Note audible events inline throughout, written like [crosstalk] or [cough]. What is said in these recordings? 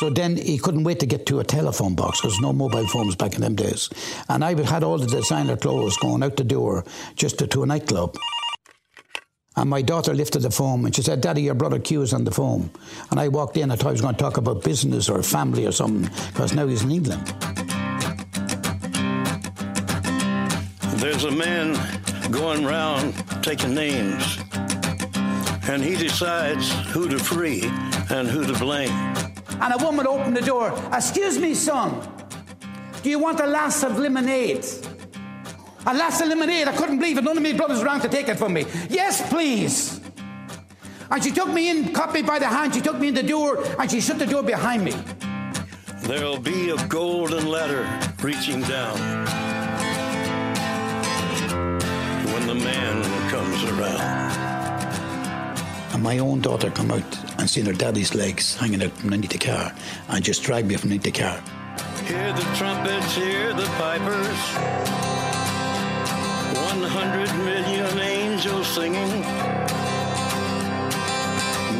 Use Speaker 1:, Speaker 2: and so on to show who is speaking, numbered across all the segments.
Speaker 1: So then he couldn't wait to get to a telephone box because no mobile phones back in them days. And I had all the designer clothes going out the door just to, to a nightclub. And my daughter lifted the phone and she said, Daddy, your brother Q is on the phone. And I walked in, I thought he was going to talk about business or family or something because now he's in England.
Speaker 2: There's a man going round taking names, and he decides who to free and who to blame.
Speaker 1: And a woman opened the door. Excuse me, son. Do you want a glass of lemonade? A glass of lemonade. I couldn't believe it. None of my brothers around to take it from me. Yes, please. And she took me in, caught me by the hand. She took me in the door, and she shut the door behind me.
Speaker 2: There'll be a golden ladder reaching down when the man comes around.
Speaker 1: And my own daughter come out and seen her daddy's legs hanging out from underneath the car and just dragged me from underneath the car.
Speaker 2: Hear the trumpets, hear the pipers. 100 million angels singing.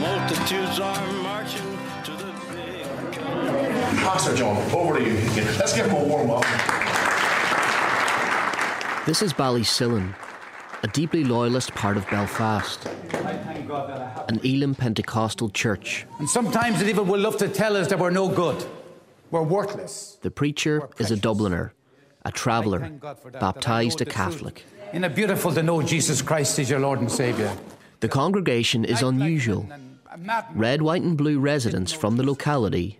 Speaker 2: Multitudes are marching to the big.
Speaker 3: Pastor John, over to you. Let's give him a warm welcome.
Speaker 4: This is Bally Ballysillan, a deeply loyalist part of Belfast, an Elim Pentecostal church.
Speaker 1: And sometimes the devil will love to tell us that we're no good, we're worthless.
Speaker 4: The preacher is a Dubliner, a traveller, baptised a Catholic.
Speaker 1: Isn't it beautiful to know Jesus Christ is your Lord and Saviour?
Speaker 4: The congregation is unusual. Red, white, and blue residents from the locality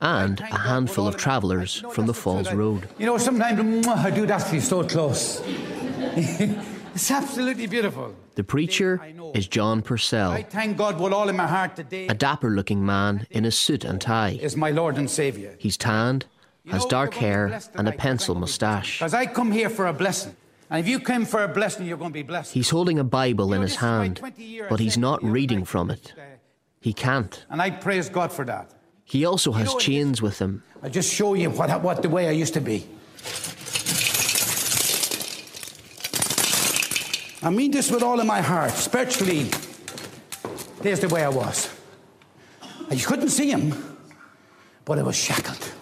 Speaker 4: and a handful of travellers from the Falls Road.
Speaker 1: You know, sometimes I do that feel so close. [laughs] it's absolutely beautiful.
Speaker 4: The preacher is John Purcell.
Speaker 1: I
Speaker 4: Purcell,
Speaker 1: thank God with all in my heart today
Speaker 4: a dapper looking man in a suit and tie.
Speaker 1: is my Lord and Saviour.
Speaker 4: He's tanned, has dark hair, and a pencil moustache.
Speaker 1: Because I come here for a blessing. And if you come for a blessing, you're going to be blessed.
Speaker 4: He's holding a Bible in his hand, but he's not reading from it. He can't.
Speaker 1: And I praise God for that.
Speaker 4: He also has chains with him.
Speaker 1: I just show you what, what the way I used to be. I mean this with all of my heart. Spiritually, here's the way I was. You couldn't see him, but I was shackled.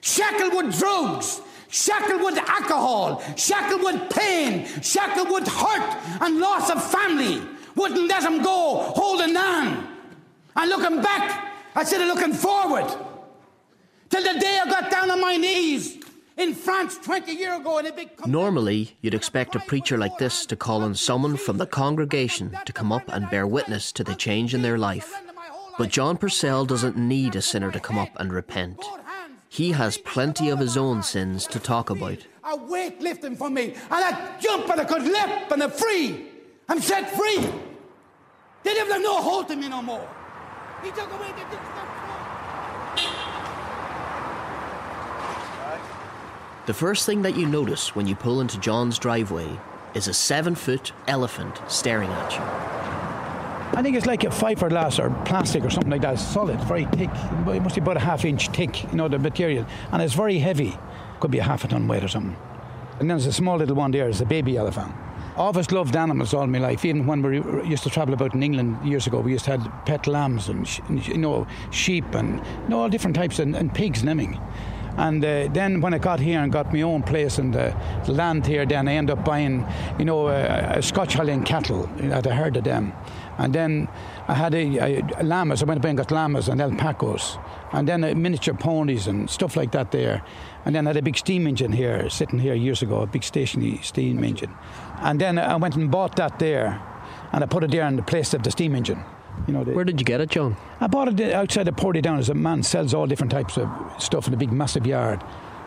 Speaker 1: Shackled with drugs, shackled with alcohol, shackled with pain, shackled with hurt and loss of family. Wouldn't let him go, holding on. And looking back, instead of looking forward. Till the day I got down on my knees in France 20 years ago in a big.
Speaker 4: Normally, you'd expect a preacher like this to call on someone from the congregation to come up and bear witness to the change in their life. But John Purcell doesn't need a sinner to come up and repent. He has plenty of his own sins to talk about.
Speaker 1: A weight lifting from me, and I jump and I could leap and I'm free. I'm set free. They didn't have no hold to me no more. He took away the
Speaker 4: The first thing that you notice when you pull into John's driveway is a seven foot elephant staring at you.
Speaker 1: I think it's like a fiberglass or plastic or something like that. It's solid, very thick. It must be about a half inch thick, you know, the material. And it's very heavy. Could be a half a ton weight or something. And then there's a small little one there, it's a baby elephant. I've always loved animals all my life. Even when we used to travel about in England years ago, we used to have pet lambs and, you know sheep and you know, all different types and, and pigs and everything. And uh, then when I got here and got my own place and the, the land here, then I ended up buying, you know, a, a Scotch Highland cattle. I'd heard of them. And then I had a, a, a llamas. I went up and got llamas and alpacas. And then uh, miniature ponies and stuff like that there. And then I had a big steam engine here, sitting here years ago, a big stationary steam engine. And then I went and bought that there, and I put it there in the place of the steam engine. You know, the,
Speaker 4: Where did you get it, John?
Speaker 1: I bought it outside of Portadown. As a man sells all different types of stuff in a big, massive yard,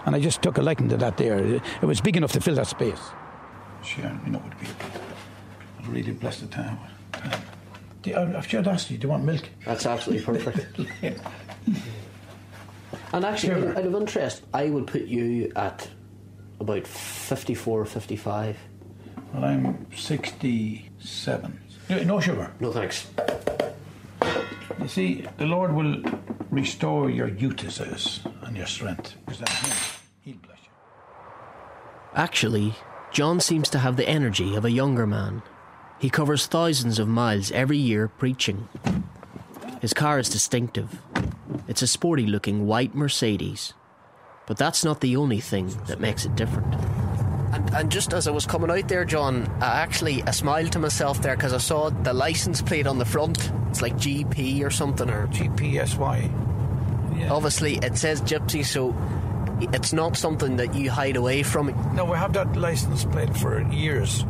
Speaker 1: and I just took a liking to that there. It was big enough to fill that space. Sure, you know what would be a really blessed time. I should asked you, do you want milk?
Speaker 4: That's absolutely [laughs] perfect. and actually,
Speaker 1: Sure.
Speaker 4: out of interest, I would put you at about 54, 55.
Speaker 1: Well, I'm 67. No- No sugar.
Speaker 4: No thanks.
Speaker 1: You see, the Lord will restore your youth, it says, and your strength. Because that's Him. He'll bless you.
Speaker 4: Actually, John seems to have the energy of a younger man. He covers thousands of miles every year preaching. His car is distinctive. It's a sporty looking white Mercedes. But that's not the only thing that makes it different. And, just as I was coming out there, John, I actually I smiled to myself there because I saw the license plate on the front. It's like GP or something, or
Speaker 1: GPSY. Yeah.
Speaker 4: obviously it says Gypsy, so it's not something that you hide away from.
Speaker 1: No, we have that license plate for years.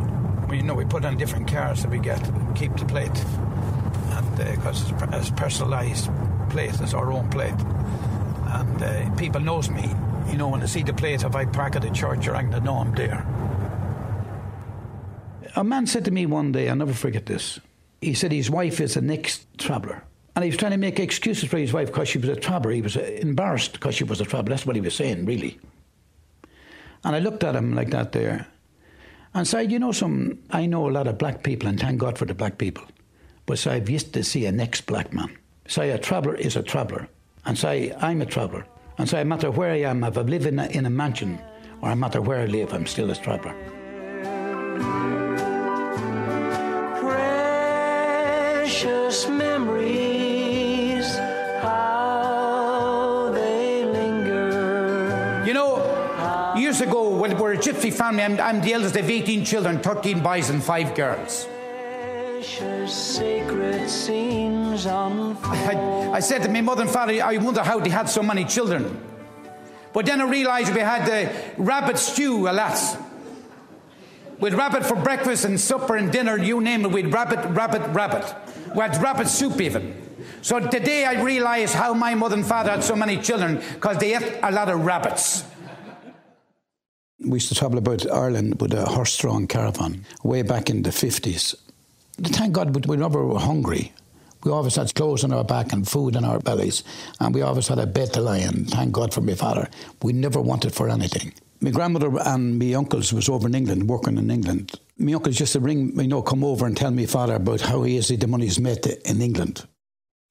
Speaker 1: We, you know, we put on different cars that we get, keep the plate. And because it's, per- it's personalised plate, it's our own plate. And uh, people knows me. You know, when they see the plate, if I park at the church or anything, they know I'm there. A man said to me one day, I'll never forget this. He said his wife is an ex traveller. And he was trying to make excuses for his wife because she was a traveller. He was embarrassed because she was a traveller. That's what he was saying, really. And I looked at him like that there and said, You know, some, I know a lot of black people, and thank God for the black people. But say, I've yet to see an ex black man. Say, a traveller is a traveller. And say, I'm a traveller. And say, no matter where I am, if I live in a, in a mansion or no matter where I live, I'm still a traveller.
Speaker 5: Precious memories, how they linger.
Speaker 1: You know, years ago, when we're a gypsy family, I'm, I'm the eldest of 18 children, 13 boys and 5 girls.
Speaker 5: Sacred scenes
Speaker 1: I, I said to my mother and father, I wonder how they had so many children. But then I realised we had the rabbit stew, alas. With rabbit for breakfast and supper and dinner, you name it, we'd rabbit, rabbit, rabbit. We had rabbit soup even. So today I realised how my mother and father had so many children, because they ate a lot of rabbits. We used to travel about Ireland with a horse-drawn caravan way back in the 50s. Thank God we never were hungry. We always had clothes on our back and food in our bellies, and we always had a bed to lie in. Thank God for my father. We never wanted for anything. My grandmother and my uncles was over in England, working in England. My uncles just to ring, you know, come over and tell my father about how easy the money's made in England.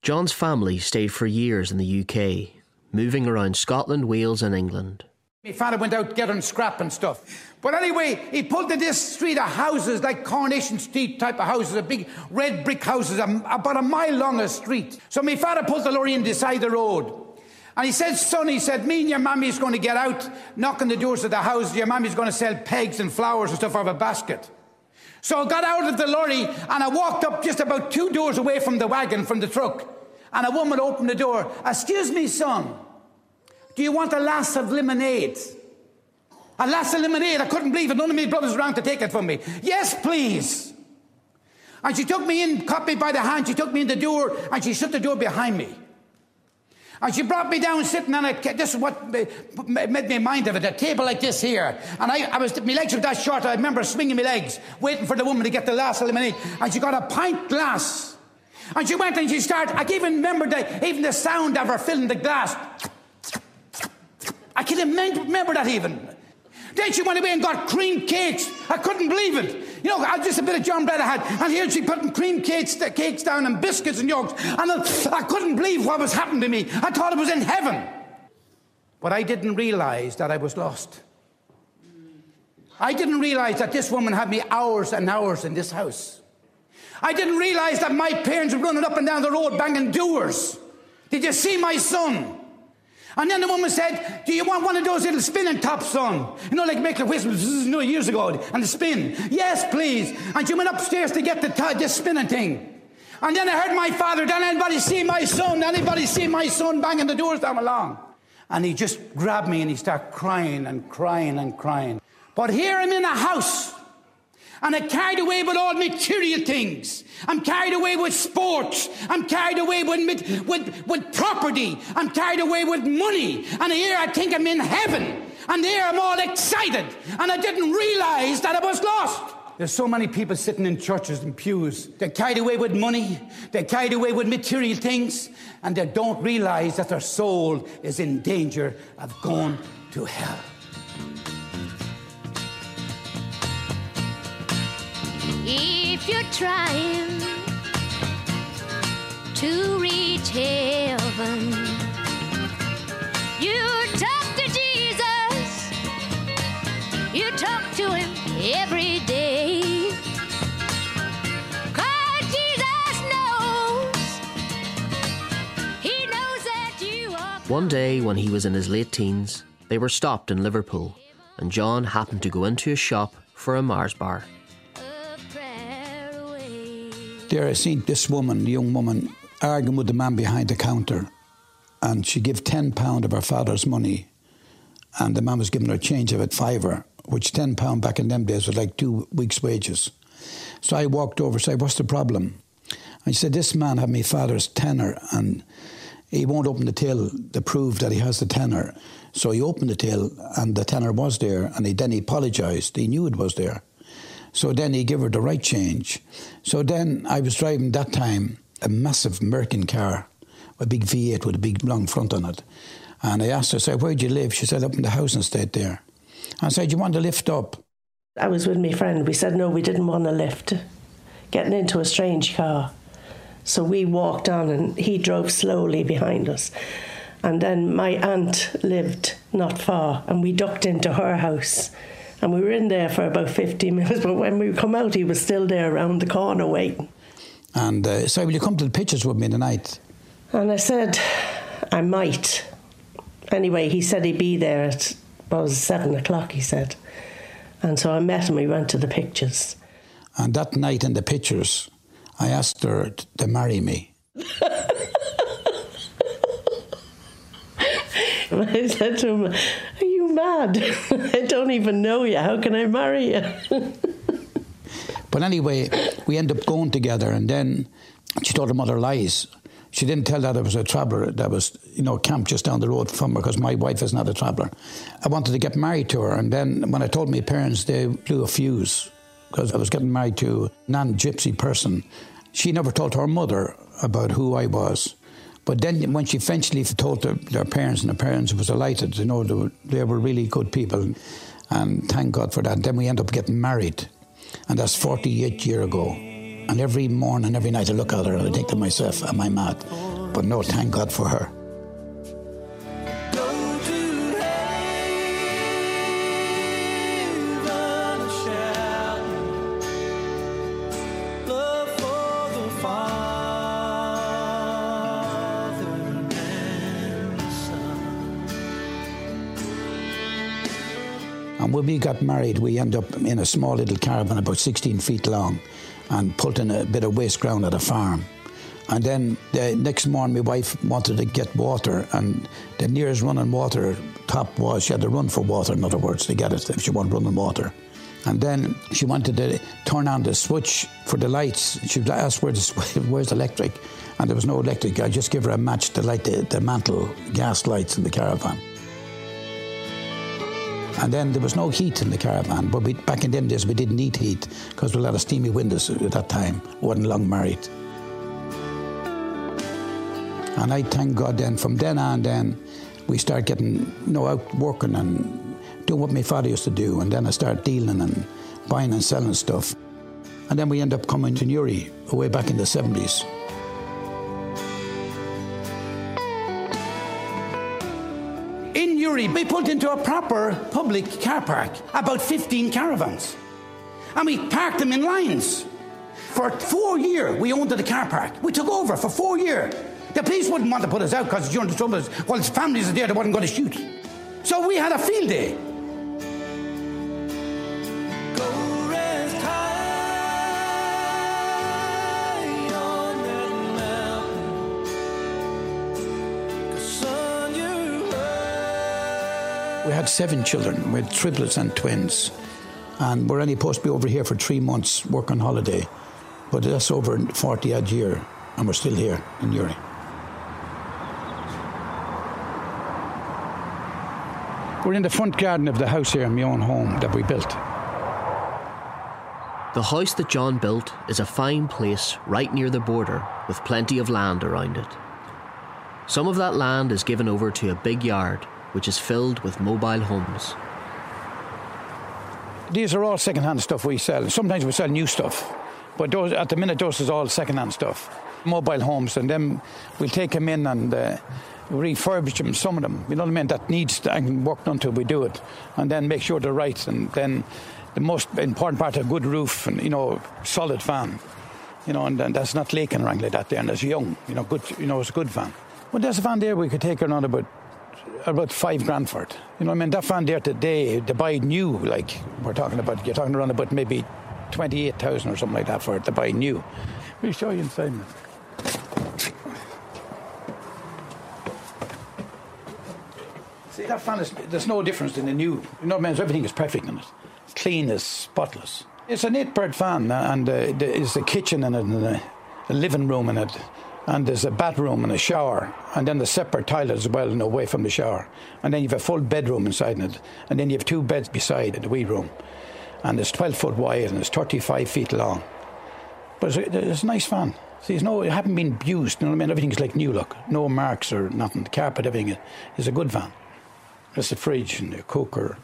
Speaker 4: John's family stayed for years in the UK, moving around Scotland, Wales, and England.
Speaker 1: My father went out getting scrap and stuff. But anyway, he pulled to this street of houses, like Coronation Street type of houses, a big red brick houses, about a mile long a street. So my father pulled the lorry in the side of the road. And he said, son, he said, me and your mammy's going to get out, knock on the doors of the house. Your mammy's going to sell pegs and flowers and stuff out of a basket. So I got out of the lorry and I walked up just about two doors away from the wagon, from the truck. And a woman opened the door. Excuse me, son. Do you want a glass of lemonade? A glass of lemonade. I couldn't believe it. None of my brothers around to take it from me. Yes, please. And she took me in, caught me by the hand. She took me in the door and she shut the door behind me. And she brought me down sitting on a, this is what made me mind of it, a table like this here. And I, I was, my legs were that short, I remember swinging my legs, waiting for the woman to get the last lemonade. And she got a pint glass. And she went and she started, I can even remember the, even the sound of her filling the glass. I can remember that even. Then she went away and got cream cakes. I couldn't believe it. You know, I just a bit of John bread I had, and here she putting cream cakes, cakes down and biscuits and yolks, and I, I couldn't believe what was happening to me. I thought I was in heaven, but I didn't realise that I was lost. I didn't realise that this woman had me hours and hours in this house. I didn't realise that my parents were running up and down the road banging doors. Did you see my son? And then the woman said, Do you want one of those little spinning tops, son? You know, like make the whistle you know, years ago and the spin. Yes, please. And she went upstairs to get the, t- the spinning thing. And then I heard my father, Did anybody see my son? Anybody see my son banging the doors down along? And he just grabbed me and he started crying and crying and crying. But here I'm in a house and I'm carried away with all material things. I'm carried away with sports. I'm carried away with, with, with property. I'm carried away with money. And here I think I'm in heaven. And here I'm all excited. And I didn't realize that I was lost. There's so many people sitting in churches and pews. They're carried away with money. They're carried away with material things. And they don't realize that their soul is in danger of going to hell.
Speaker 6: If you're trying to reach heaven, you talk to Jesus. You talk to him every day. Cause Jesus knows. He knows that you are.
Speaker 4: One day, when he was in his late teens, they were stopped in Liverpool, and John happened to go into a shop for a Mars bar.
Speaker 1: There I seen this woman, the young woman, arguing with the man behind the counter. And she gave ten pound of her father's money. And the man was giving her a change of a fiver, which ten pound back in them days was like two weeks' wages. So I walked over said, What's the problem? And she said, This man had my father's tenner and he won't open the till to prove that he has the tenner. So he opened the till and the tenner was there and he, then he apologised. He knew it was there. So then he gave her the right change. So then I was driving that time a massive American car, a big V8 with a big long front on it. And I asked her, I said, where'd you live? She said, up in the house estate there. I said, you want to lift up?
Speaker 7: I was with my friend. We said no, we didn't want to lift, getting into a strange car. So we walked on and he drove slowly behind us. And then my aunt lived not far and we ducked into her house. And we were in there for about 15 [laughs] minutes, but when we come out, he was still there around the corner waiting.
Speaker 1: And uh, said, will you come to the pictures with me tonight?
Speaker 7: And I said, I might. Anyway, he said he'd be there at, what was it, seven o'clock, he said. And so I met him, we went to the pictures.
Speaker 1: And that night in the pictures, I asked her to marry me. [laughs]
Speaker 7: I said to him, Are you mad? [laughs] I don't even know you. How can I marry you? [laughs]
Speaker 1: But anyway, we end up going together, and then she told her mother lies. She didn't tell that I was a traveller that was, you know, camped just down the road from her because my wife is not a traveller. I wanted to get married to her, and then when I told my parents, they blew a fuse because I was getting married to a non gypsy person. She never told her mother about who I was. But then when she eventually told their, their parents, and the parents was delighted, you know, they were, they were really good people. And thank God for that. Then we end up getting married. And that's 48 years ago. And every morning, every night I look at her and I think to myself, am I mad? But no, thank God for her. When we got married, we ended up in a small little caravan about 16 feet long and pulled in a bit of waste ground at a farm. And then the next morning, my wife wanted to get water, and the nearest running water top was she had to run for water, in other words, to get it if she wanted running water. And then she wanted to turn on the switch for the lights. She asked, Where the, [laughs] Where's the electric? And there was no electric. I just give her a match to light the, the mantle gas lights in the caravan. And then there was no heat in the caravan, but we, back in them days we didn't need heat because we had a lot of steamy windows at that time. wasn't long married. And I thank God then, from then on, then we start getting, you know, out working and doing what my father used to do. And then I start dealing and buying and selling stuff. And then we end up coming to Newry, way back in the 70s. Newry, we pulled into a proper public car park, about 15 caravans. And we parked them in lines. For four years, we owned the car park. We took over for four years. The police wouldn't want to put us out because during the trouble, while his families are there, they wasn't going to shoot. So we had a field day. Had seven children with triplets and twins. And we're only supposed to be over here for three months work on holiday. But that's over 40 odd year, and we're still here in Newry. We're in the front garden of the house here in my own home that we built.
Speaker 4: The house that John built is a fine place right near the border with plenty of land around it. Some of that land is given over to a big yard which is filled with mobile homes.
Speaker 1: These are all second-hand stuff we sell. Sometimes we sell new stuff, but those, at the minute, those is all second-hand stuff. Mobile homes, and then we'll take them in and uh, refurbish them. Some of them, you know what I mean, that needs to, and work to, we do it, and then make sure they're right. And then the most important part, a good roof and you know, solid fan. You know, and, and that's not leaking anything like that. There, and it's young. You know, good. You know, it's a good fan. Well, there's a fan there we could take around about about five grand for it. You know, I mean, that fan there today, to buy new, like we're talking about, you're talking around about maybe twenty-eight thousand or something like that for it to buy new. We'll show you inside. See, that fan is, there's no difference in the new. You know I mean? Everything is perfect in it. It's clean, it's spotless. It's an eight bird fan, uh, and uh, there's a kitchen in it, and a, a living room in it, and there's a bathroom and a shower, and then the separate toilet as well, and away from the shower. And then you have a full bedroom inside it, and then you have two beds beside it, the wee room. And it's 12 foot wide and it's 35 feet long. But it's a, it's a nice fan. See, it's no, it haven't been abused. You know what I mean? Everything's like new look. No marks or nothing. The carpet, everything is a good van. There's the fridge and the cooker,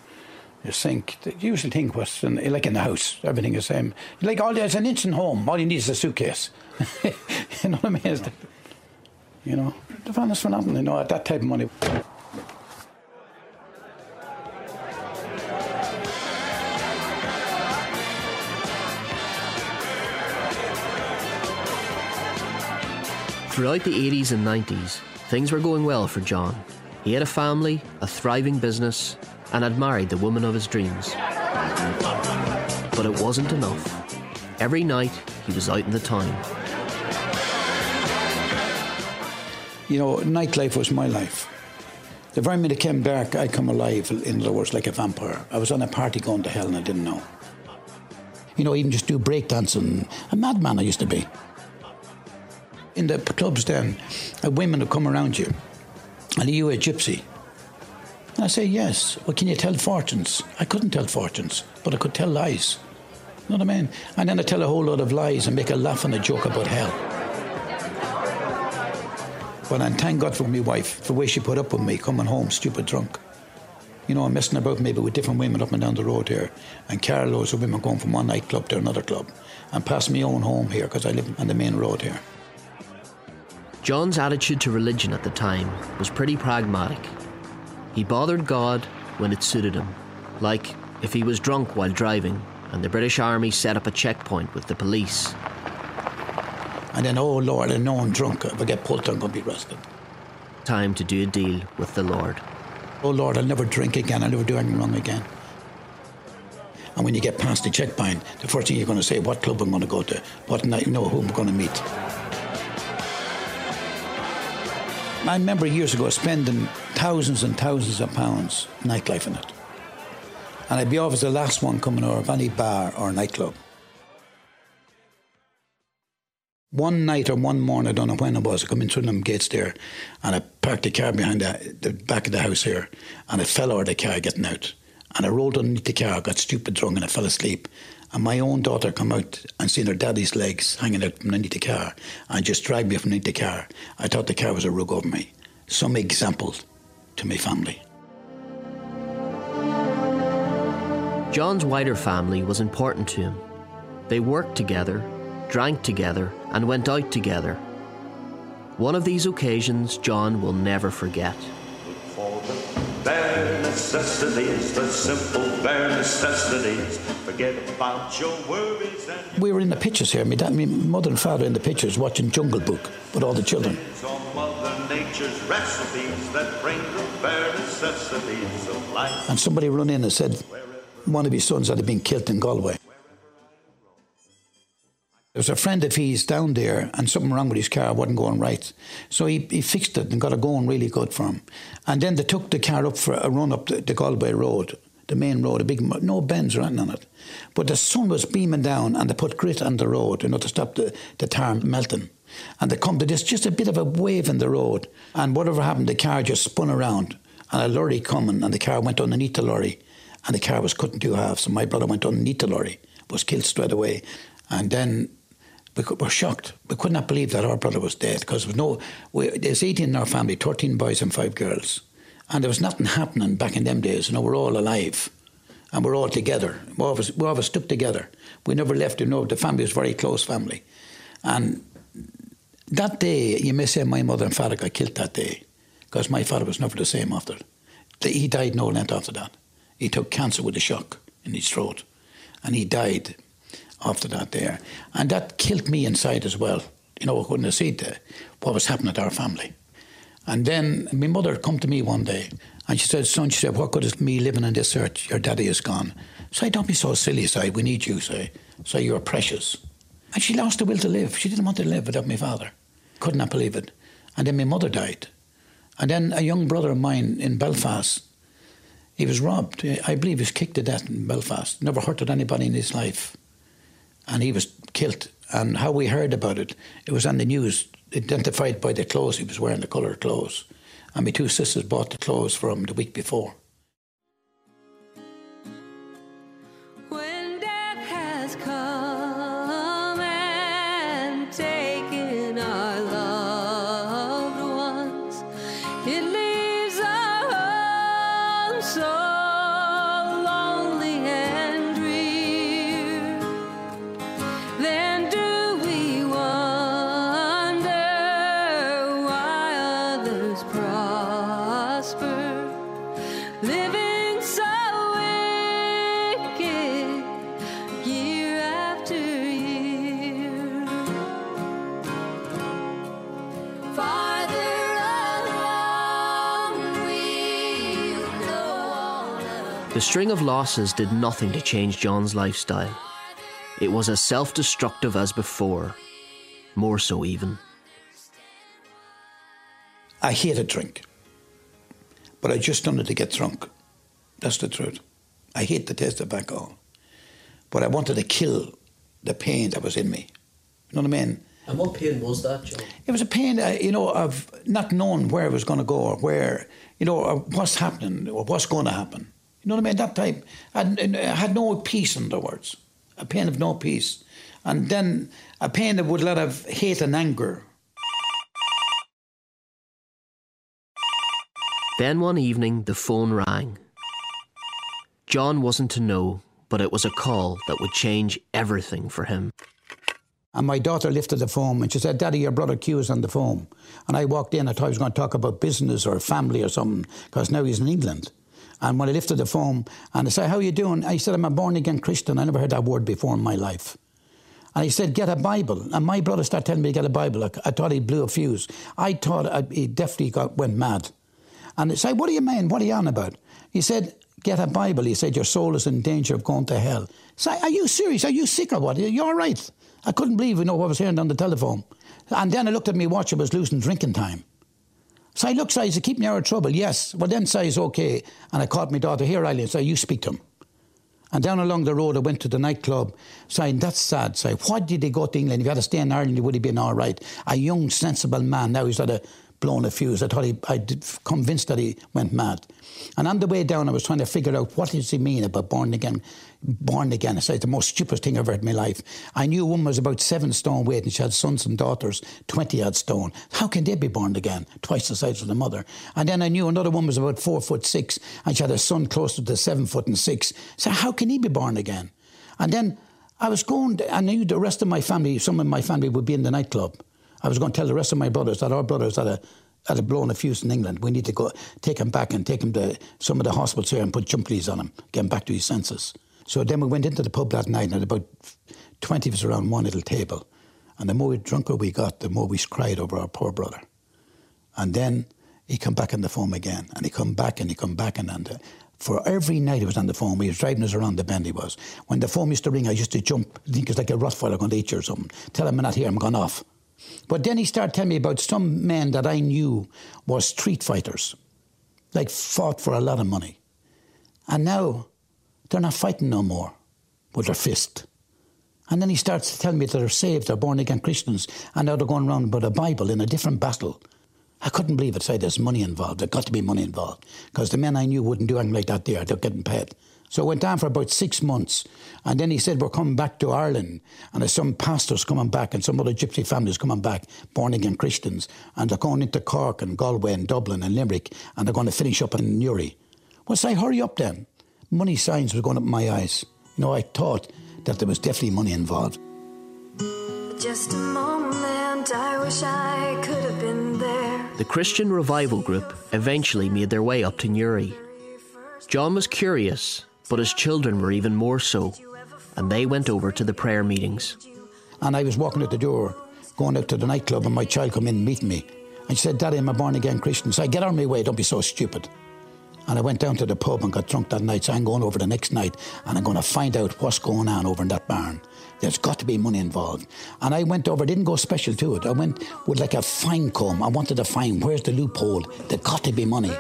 Speaker 1: your sink. The usual thing was in, like in the house. Everything is same. Like all there's an instant home. All you need is a suitcase. [laughs] you know what I mean? It's the- you know, the van is phenomenal. You know, at that type of money.
Speaker 4: Throughout the 80s and 90s, things were going well for John. He had a family, a thriving business, and had married the woman of his dreams. But it wasn't enough. Every night, he was out in the town.
Speaker 1: You know, nightlife was my life. The very minute I came back, I come alive, in other words, like a vampire. I was on a party going to hell and I didn't know. You know, even just do breakdancing. A madman I used to be. In the clubs then, women would come around you. And you a gypsy? And I say, yes. Well, can you tell fortunes? I couldn't tell fortunes, but I could tell lies. You know what I mean? And then I tell a whole lot of lies and make a laugh and a joke about hell. But I thank God for my wife, for the way she put up with me coming home stupid drunk. You know, I'm messing about maybe with different women up and down the road here, and carloads of women going from one nightclub to another club, and past my own home here because I live on the main road here.
Speaker 4: John's attitude to religion at the time was pretty pragmatic. He bothered God when it suited him, like if he was drunk while driving and the British Army set up a checkpoint with the police.
Speaker 1: And then, oh Lord, I know I'm drunk. If I get pulled, I'm going to be arrested.
Speaker 4: Time to do a deal with the Lord.
Speaker 1: Oh Lord, I'll never drink again. I'll never do anything wrong again. And when you get past the checkpoint, the first thing you're going to say, what club I'm going to go to, what night, you know, who I'm going to meet. I remember years ago spending thousands and thousands of pounds nightlife in it. And I'd be always the last one coming out of any bar or nightclub. One night or one morning, I don't know when it was, I come in through them gates there and I parked the car behind the, the back of the house here and I fell out of the car getting out. And I rolled underneath the car, got stupid drunk and I fell asleep. And my own daughter come out and seen her daddy's legs hanging out from underneath the car and just dragged me from underneath the car. I thought the car was a rug over me. Some example to my family.
Speaker 4: John's wider family was important to him. They worked together, drank together, and went out together. One of these occasions John will never forget.
Speaker 8: Bare necessities, the simple bare necessities. Forget about your worries
Speaker 1: we were in the pictures here. My, dad, my mother and father in the pictures watching Jungle Book with all the children.
Speaker 8: Nature's recipes that bring the bare necessities of life.
Speaker 1: And somebody run in and said one of his sons had been killed in Galway. Was a friend of his down there, and something wrong with his car wasn't going right. So he, he fixed it and got it going really good for him. And then they took the car up for a run up the, the Galway Road, the main road, a big no bends or anything on it. But the sun was beaming down, and they put grit on the road, you know, to stop the, the tar melting. And they come to this just a bit of a wave in the road, and whatever happened, the car just spun around, and a lorry coming, and the car went underneath the lorry, and the car was cut in two halves. And my brother went underneath the lorry, was killed straight away, and then we were shocked. We could not believe that our brother was dead because there was no. We, there's 18 in our family, 13 boys and five girls, and there was nothing happening back in them days. You know, we're all alive, and we're all together. We always we always stuck together. We never left. You know, the family was very close family, and that day you may say my mother and father got killed that day because my father was never the same after. He died no length after that. He took cancer with a shock in his throat, and he died after that there. And that killed me inside as well. You know, I couldn't have seen the, what was happening to our family. And then my mother come to me one day and she said, son, she said, what good is me living on this earth? Your daddy is gone. So I don't be so silly, say, we need you, say. So you're precious. And she lost the will to live. She didn't want to live without my father. Could not believe it. And then my mother died. And then a young brother of mine in Belfast, he was robbed. I believe he was kicked to death in Belfast. Never hurted anybody in his life and he was killed. And how we heard about it, it was on the news, identified by the clothes he was wearing, the coloured clothes. And my two sisters bought the clothes for him the week before.
Speaker 4: String of losses did nothing to change John's lifestyle. It was as self destructive as before, more so even.
Speaker 1: I hated drink, but I just wanted to get drunk. That's the truth. I hate the taste of alcohol, but I wanted to kill the pain that was in me. You know what I mean?
Speaker 9: And what pain was that, John?
Speaker 1: It was a pain, uh, you know, of not knowing where I was going to go or where, you know, or what's happening or what's going to happen. You know what I mean? That type. I had, I had no peace, in other words. A pain of no peace. And then a pain that would let of hate and anger.
Speaker 4: Then one evening, the phone rang. John wasn't to know, but it was a call that would change everything for him.
Speaker 1: And my daughter lifted the phone and she said, Daddy, your brother Q is on the phone. And I walked in, I thought he was going to talk about business or family or something, because now he's in England. And when I lifted the phone and I said, How you doing? I said, I'm a born again Christian. I never heard that word before in my life. And he said, Get a Bible. And my brother started telling me to get a Bible. I, I thought he blew a fuse. I thought I, he definitely got, went mad. And I said, What do you mean? What are you on about? He said, Get a Bible. He said, Your soul is in danger of going to hell. So, are you serious? Are you sick or what? You're all right. I couldn't believe you know what I was hearing on the telephone. And then I looked at me watch, it was losing drinking time. So I looked, so I said, keep me out of trouble. Yes. Well, then says, okay. And I called my daughter, here, Eileen, so you speak to him. And down along the road, I went to the nightclub, saying, that's sad. Say, why did he go to England? If he had to stay in Ireland, he would have been all right. A young, sensible man. Now he's had a blown a fuse. I thought he, I convinced that he went mad. And on the way down, I was trying to figure out what does he mean about born again. Born again. I said, it's the most stupidest thing I've ever heard in my life. I knew a woman was about seven stone weight and she had sons and daughters, 20 odd stone. How can they be born again? Twice the size of the mother. And then I knew another woman was about four foot six and she had a son closer to seven foot and six. So how can he be born again? And then I was going, I knew the rest of my family, some of my family would be in the nightclub. I was going to tell the rest of my brothers that our brothers had a had a blown a fuse in England. We need to go take him back and take him to some of the hospitals here and put jump leads on him, get him back to his senses. So then we went into the pub that night and about 20 of us around one little table. And the more drunker we got, the more we cried over our poor brother. And then he come back on the phone again, and he come back and he come back and, and uh, for every night he was on the phone, he was driving us around the bend he was. When the phone used to ring, I used to jump, I like a Rottweiler going to eat you or something. Tell him I'm not here, I'm gone off. But then he started telling me about some men that I knew were street fighters, like fought for a lot of money. And now they're not fighting no more with their fist. And then he starts to tell me that they're saved, they're born again Christians, and now they're going around with a Bible in a different battle. I couldn't believe it. Say there's money involved. There got to be money involved because the men I knew wouldn't do anything like that. There, they're getting paid. So it went on for about six months, and then he said we're coming back to Ireland, and there's some pastors coming back, and some other gypsy families coming back, born again Christians, and they're going into Cork and Galway and Dublin and Limerick, and they're going to finish up in Newry. Well, say hurry up then. Money signs were going up in my eyes. You know, I thought that there was definitely money involved.
Speaker 5: Just a moment, I wish I could have been there.
Speaker 4: The Christian Revival Group eventually made their way up to Newry. John was curious, but his children were even more so, and they went over to the prayer meetings.
Speaker 1: And I was walking out the door, going out to the nightclub, and my child come in and meet me. And she said, Daddy, I'm a born again Christian. So I get out of my way, don't be so stupid. And I went down to the pub and got drunk that night. So I'm going over the next night and I'm going to find out what's going on over in that barn. There's got to be money involved. And I went over, didn't go special to it. I went with like a fine comb. I wanted to find where's the loophole. There's got to be money.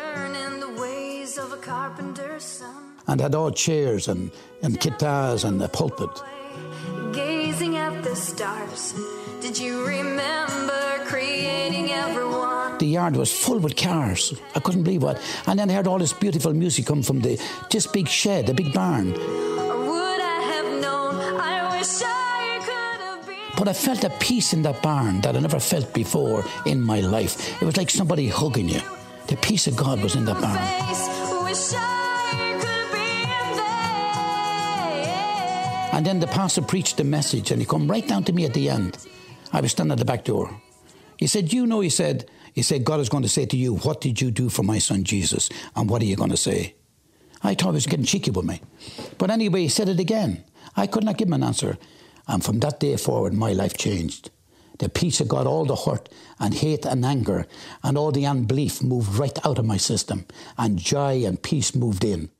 Speaker 1: And had all chairs and, and guitars and a pulpit.
Speaker 5: Gazing at the stars. Did you remember creating everyone?
Speaker 1: The yard was full with cars. I couldn't believe what. And then I heard all this beautiful music come from the just big shed, the big barn.
Speaker 5: Or would have known? I wish I could have been.
Speaker 1: But I felt a peace in that barn that I never felt before in my life. It was like somebody hugging you. The peace of God was in that barn. And then the pastor preached the message and he come right down to me at the end. I was standing at the back door. He said, You know, he said, he said, God is going to say to you, What did you do for my son Jesus? And what are you going to say? I thought he was getting cheeky with me. But anyway, he said it again. I could not give him an answer. And from that day forward, my life changed. The peace of God, all the hurt and hate and anger and all the unbelief moved right out of my system, and joy and peace moved in.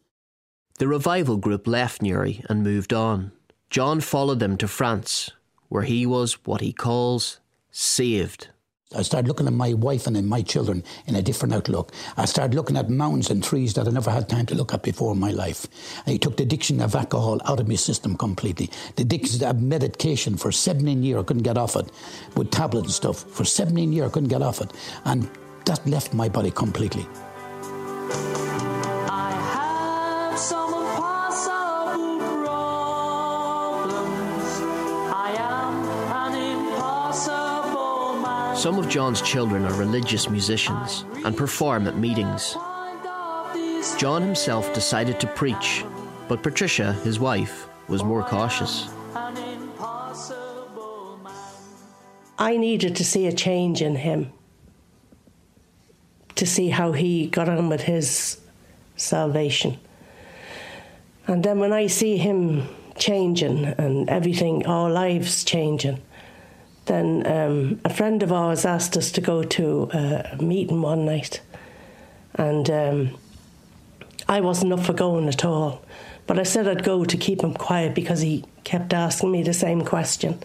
Speaker 4: The revival group left Newry and moved on. John followed them to France, where he was what he calls saved.
Speaker 1: I started looking at my wife and my children in a different outlook. I started looking at mountains and trees that I never had time to look at before in my life. I took the addiction of alcohol out of my system completely. The addiction of medication for 17 years, I couldn't get off it, with tablets and stuff. For 17 years, I couldn't get off it. And that left my body completely.
Speaker 9: Some
Speaker 4: of John's children are religious musicians and perform at meetings. John himself decided to preach, but Patricia, his wife, was more cautious.
Speaker 7: I needed to see a change in him, to see how he got on with his salvation. And then when I see him changing and everything, our lives changing, then um, a friend of ours asked us to go to a meeting one night. And um, I wasn't up for going at all. But I said I'd go to keep him quiet because he kept asking me the same question.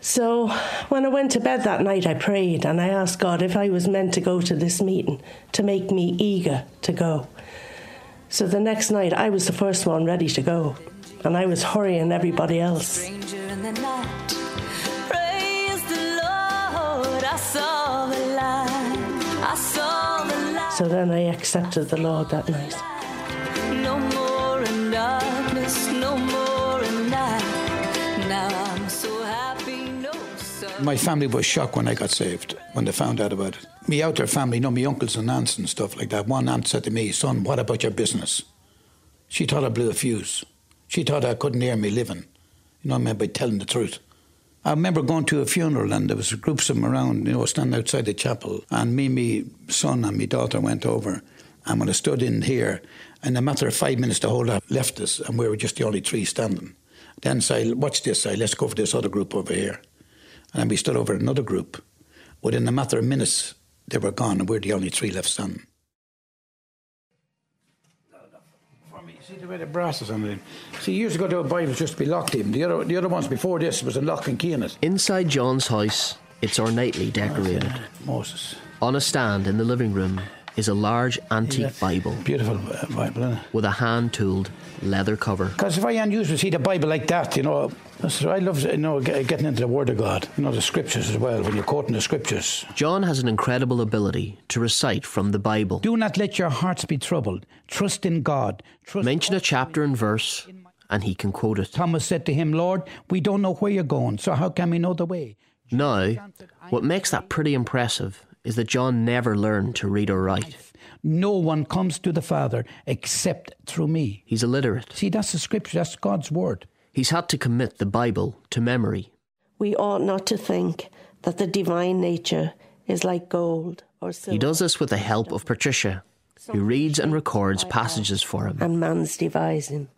Speaker 7: So when I went to bed that night, I prayed and I asked God if I was meant to go to this meeting to make me eager to go. So the next night, I was the first one ready to go, and I was hurrying everybody else. So then I accepted the Lord that night.
Speaker 5: No more in darkness. No more in night. Now I'm so happy. No sun.
Speaker 1: My family was shocked when I got saved, when they found out about it. Me out there family, you know, me uncles and aunts and stuff like that. One aunt said to me, son, what about your business? She thought I blew a fuse. She thought I couldn't hear me living. You know, I mean, by telling the truth. I remember going to a funeral and there was groups of them around, you know, standing outside the chapel. And me, me son and my daughter went over. And when I stood in here, in a matter of five minutes, the whole lot left us and we were just the only three standing. Then say, watch this side, let's go for this other group over here. And then we stood over another group. Within a matter of minutes, they were gone, and we're the only three left standing. See the way the brass is on it. See, years ago, the Bibles just to be locked in. The other, the other ones before this was a lock and key in it.
Speaker 4: Inside John's house, it's ornately decorated.
Speaker 1: Moses.
Speaker 4: On a stand in the living room is a large antique
Speaker 1: that
Speaker 4: Bible
Speaker 1: Beautiful uh, Bible, isn't it?
Speaker 4: with a hand tooled leather cover.
Speaker 1: Because if I unusually see the Bible like that, you know, that's, I love you know getting into the Word of God, you know, the Scriptures as well. When you're quoting the Scriptures,
Speaker 4: John has an incredible ability to recite from the Bible.
Speaker 1: do not let your hearts be troubled. Trust in God. Trust.
Speaker 4: Mention a chapter and verse, and he can quote it.
Speaker 1: Thomas said to him, "Lord, we don't know where you're going, so how can we know the way?"
Speaker 4: Now, what makes that pretty impressive is that John never learned to read or write.
Speaker 1: No one comes to the Father except through me.
Speaker 4: He's illiterate.
Speaker 1: See, that's the Scripture. That's God's Word.
Speaker 4: He's had to commit the Bible to memory.
Speaker 7: We ought not to think that the divine nature is like gold or silver.
Speaker 4: He does this with the help of Patricia, who reads and records passages for him.
Speaker 7: and man's devising.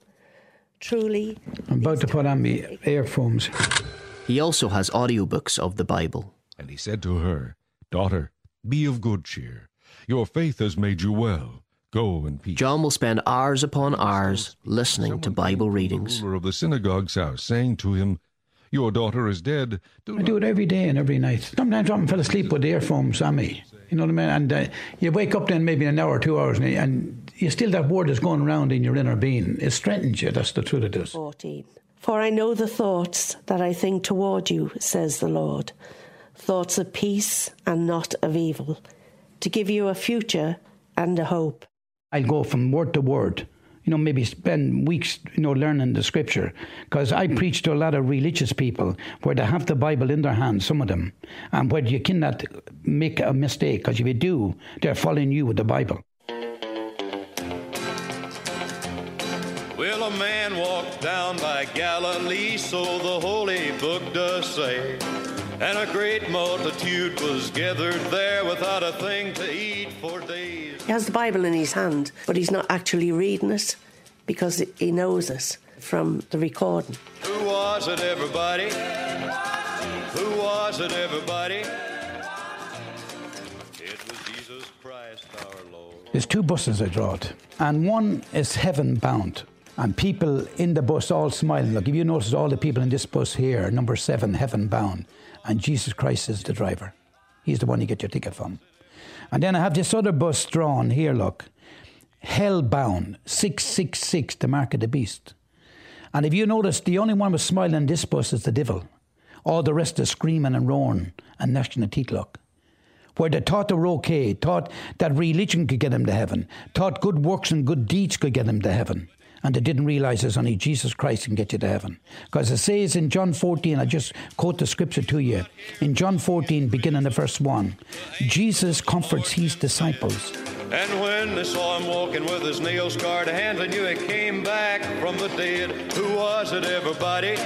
Speaker 7: Truly,
Speaker 1: I'm about to put on my earphones.
Speaker 4: He also has audiobooks of the Bible.
Speaker 10: And he said to her, Daughter, be of good cheer. Your faith has made you well. Go in peace.
Speaker 4: John will spend hours upon hours listening to Bible readings.
Speaker 10: The ruler of the synagogue's house, saying to him, Your daughter is dead. Do
Speaker 1: I do it every day and every night. Sometimes I fell asleep with the earphones on me. You know what I mean? And uh, you wake up then maybe an hour or two hours, and, and you still that word is going around in your inner being. It strengthens you. That's the truth it does.
Speaker 7: 14. For I know the thoughts that I think toward you, says the Lord thoughts of peace and not of evil, to give you a future and a hope.
Speaker 1: I'll go from word to word. You know, maybe spend weeks, you know, learning the scripture. Because I preach to a lot of religious people where they have the Bible in their hands, some of them, and where you cannot make a mistake. Because if you do, they're following you with the Bible.
Speaker 8: Well, a man walked down by Galilee, so the holy book does say. And a great multitude was gathered there without a thing to eat for days.
Speaker 7: He has the Bible in his hand, but he's not actually reading it because he knows it from the recording.
Speaker 8: Who was it, everybody? Who was it, everybody? It was Jesus Christ our Lord.
Speaker 1: There's two buses I brought, and one is heaven bound. And people in the bus all smiling. Look, if you notice all the people in this bus here, number seven, heaven bound, and Jesus Christ is the driver. He's the one you get your ticket from. And then I have this other bus drawn here, look. Hell bound, 666, the mark of the beast. And if you notice, the only one was smiling in this bus is the devil. All the rest are screaming and roaring and gnashing their teeth, look where they thought they were okay, thought that religion could get them to heaven, thought good works and good deeds could get them to heaven. And they didn't realize there's only Jesus Christ can get you to heaven. Because it says in John 14, I just quote the scripture to you. In John 14, beginning of verse 1, Jesus comforts his disciples.
Speaker 8: And when they saw him walking with his nail scarred hands, they knew he came back from the dead. Who was it, everybody?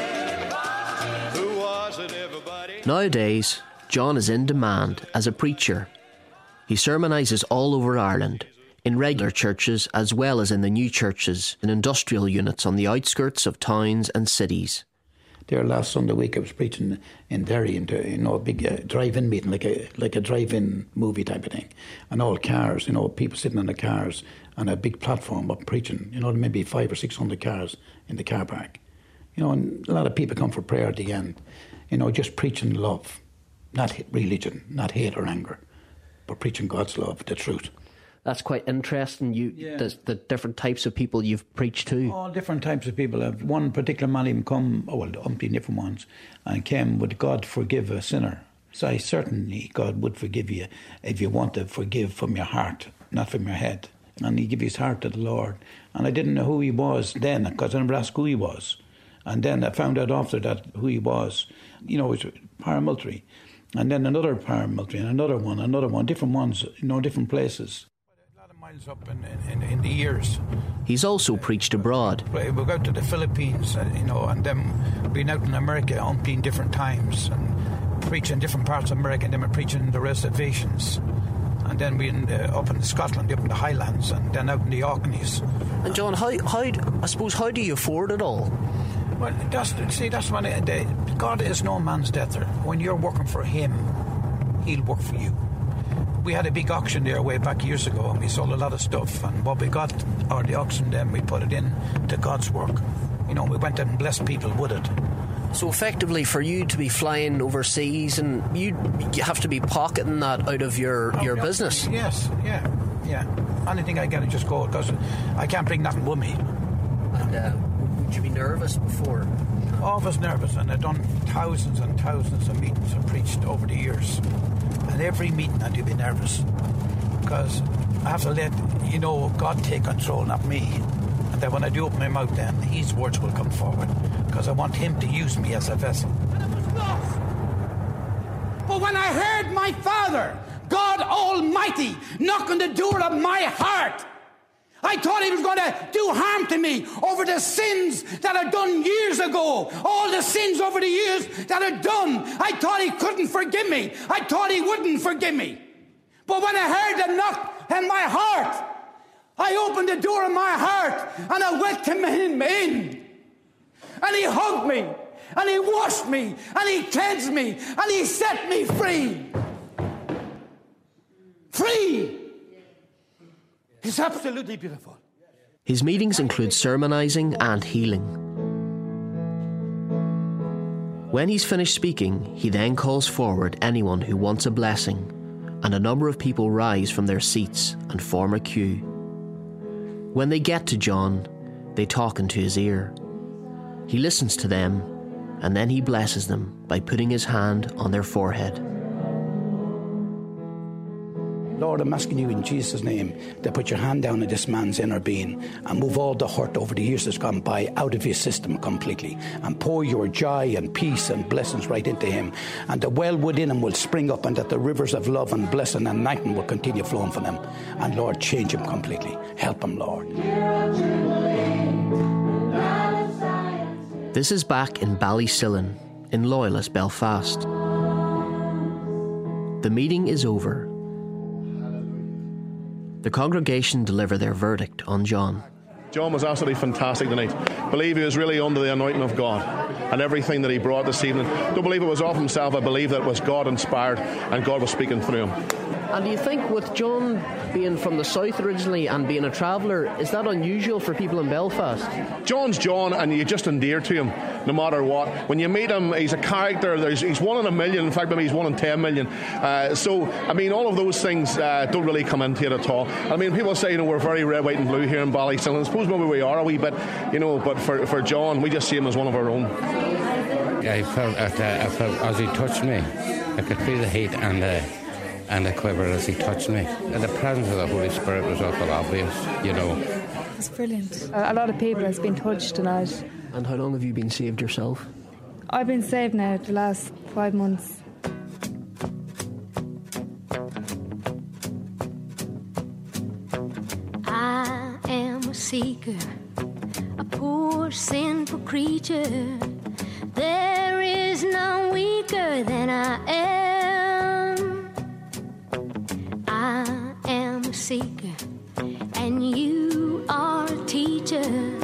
Speaker 8: Who was it, everybody?
Speaker 4: Nowadays, John is in demand as a preacher. He sermonises all over Ireland, in regular churches as well as in the new churches in industrial units on the outskirts of towns and cities.
Speaker 1: There last Sunday week, I was preaching in Derry, into you know a big uh, drive-in meeting, like a like a drive-in movie type of thing, and all cars, you know, people sitting in the cars, and a big platform up preaching. You know, maybe five or six hundred cars in the car park. You know, and a lot of people come for prayer at the end. You know, just preaching love, not religion, not hate or anger, but preaching God's love, the truth.
Speaker 4: That's quite interesting. You the, the different types of people you've preached to.
Speaker 1: All different types of people. Uh, One particular man even come, oh well, umpteen different ones, and came, would God forgive a sinner? So I certainly God would forgive you if you want to forgive from your heart, not from your head. And he gave his heart to the Lord. And I didn't know who he was then, because I never asked who he was. And then I found out after that who he was. You know, it was paramilitary. And then another paramilitary, and another one, another one, different ones, you know, different places. A lot of miles up in, in, in the years.
Speaker 4: He's also preached abroad.
Speaker 1: We go out to the Philippines, uh, you know, and then been out in America umpteen different times and preaching different parts of America, and then we're preaching the reservations. And then we in, up in Scotland, up in the Highlands, and then out in the Orkneys.
Speaker 4: And John, how, how I suppose how do you afford it all?
Speaker 1: Well, that's see, that's when it, the, God is no man's debtor. When you're working for Him, He'll work for you. We had a big auction there way back years ago, and we sold a lot of stuff. And what we got, or the auction, then we put it in to God's work. You know, we went and blessed people with it.
Speaker 4: So effectively, for you to be flying overseas, and you, you have to be pocketing that out of your, your
Speaker 1: yeah,
Speaker 4: business.
Speaker 1: Yes, yeah, yeah. Anything I get, I just go because I can't bring nothing with me.
Speaker 4: And uh, would you be nervous before?
Speaker 1: Always nervous, and I've done thousands and thousands of meetings and preached over the years. And every meeting, I do be nervous because I have to let you know God take control, not me. And that when I do open my mouth, then His words will come forward because I want Him to use me as a vessel. But when I heard my Father, God Almighty, knock on the door of my heart, I thought he was going to do harm to me over the sins that I'd done years ago. All the sins over the years that I'd done. I thought he couldn't forgive me. I thought he wouldn't forgive me. But when I heard the knock in my heart, I opened the door of my heart and I welcomed him in. And he hugged me, and he washed me, and he cleansed me, and he set me free. Free! It's absolutely beautiful.
Speaker 4: His meetings include sermonizing and healing. When he's finished speaking, he then calls forward anyone who wants a blessing, and a number of people rise from their seats and form a queue. When they get to John, they talk into his ear. He listens to them, and then he blesses them by putting his hand on their forehead.
Speaker 1: Lord, I'm asking you in Jesus' name to put your hand down on this man's inner being and move all the hurt over the years that's gone by out of his system completely and pour your joy and peace and blessings right into him. And the well within him will spring up and that the rivers of love and blessing and anointing will continue flowing from him. And Lord, change him completely. Help him, Lord.
Speaker 4: This is back in Ballysillan, in Loyalist Belfast. The meeting is over. The congregation deliver their verdict on John.
Speaker 3: John was absolutely fantastic tonight. Believe he was really under the anointing of God and everything that he brought this evening. Don't believe it was off himself. I believe that it was God inspired and God was speaking through him.
Speaker 4: And do you think with John being from the south originally and being a traveller, is that unusual for people in Belfast?
Speaker 3: John's John, and you just endear to him no matter what. When you meet him, he's a character. There's, he's one in a million. In fact, maybe he's one in ten million. Uh, so, I mean, all of those things uh, don't really come into it at all. I mean, people say, you know, we're very red, white, and blue here in Ballysillan. I suppose maybe we are a wee bit, you know, but for, for John, we just see him as one of our own.
Speaker 11: I felt, at, uh, I felt as he touched me, I could feel the heat and the and the quiver as he touched me. And the presence of the Holy Spirit was awful obvious, you know.
Speaker 12: It's brilliant. A lot of people has been touched tonight.
Speaker 4: And how long have you been saved yourself?
Speaker 12: I've been saved now the last five months.
Speaker 13: I am a seeker, a poor sinful creature. There is none weaker than I am. I am a seeker, and you are a 耶。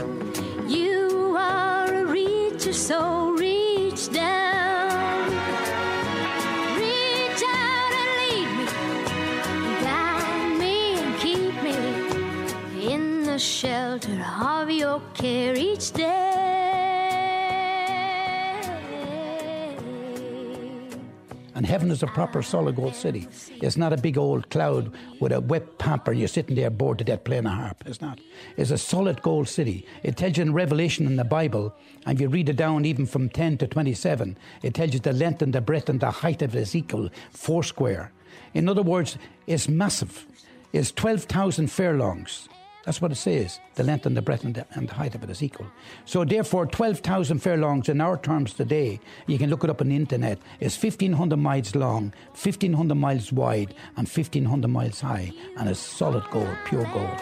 Speaker 13: And
Speaker 1: heaven is a proper solid gold city. It's not a big old cloud with a wet pamper and you're sitting there bored to death playing a harp. It's not. It's a solid gold city. It tells you in Revelation in the Bible, and if you read it down even from 10 to 27, it tells you the length and the breadth and the height of Ezekiel, four square. In other words, it's massive. It's 12,000 furlongs. That's what it says. The length and the breadth and the, and the height of it is equal. So therefore, 12,000 furlongs in our terms today, you can look it up on the internet, is 1,500 miles long, 1,500 miles wide, and 1,500 miles high. And it's solid gold, pure gold.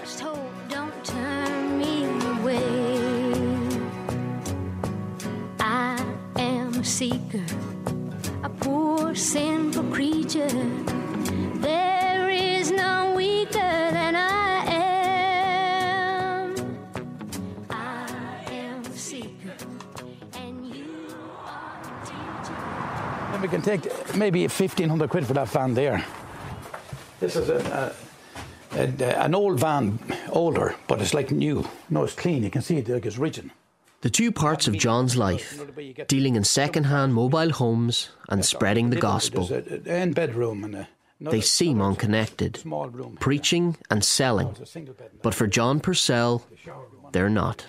Speaker 13: Seeker, a poor sinful creature.
Speaker 1: We can take maybe 1500 quid for that van there. This is a, a, a, an old van, older, but it's like new. No, it's clean. You can see it, like it's rigid.
Speaker 4: The two parts of John's life, dealing in second-hand mobile homes and spreading the gospel,
Speaker 1: bedroom and
Speaker 4: they seem unconnected, preaching and selling. But for John Purcell, they're not.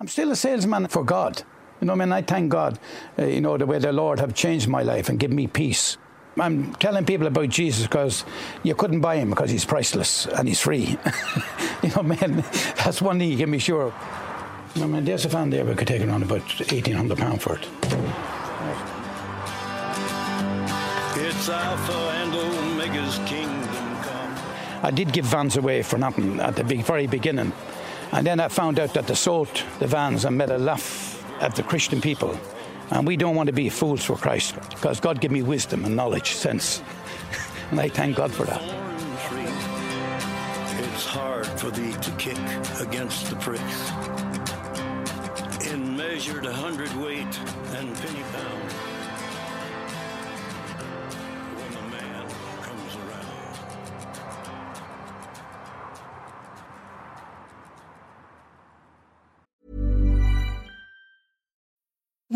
Speaker 1: I'm still a salesman for God. You know, I mean, I thank God, uh, you know, the way the Lord have changed my life and give me peace. I'm telling people about Jesus because you couldn't buy him because he's priceless and he's free. [laughs] you know, man, [laughs] that's one thing you can be sure of. You know, man, there's a fan there we could take around about £1,800 for it.
Speaker 2: It's Alpha and Omega's kingdom come.
Speaker 1: I did give vans away for nothing at the very beginning. And then I found out that they sold the vans and made a laugh at the Christian people. And we don't want to be fools for Christ because God gave me wisdom and knowledge, sense. [laughs] and I thank God for that.
Speaker 2: It's hard for thee to kick against the pricks. In measured hundredweight and penny pound.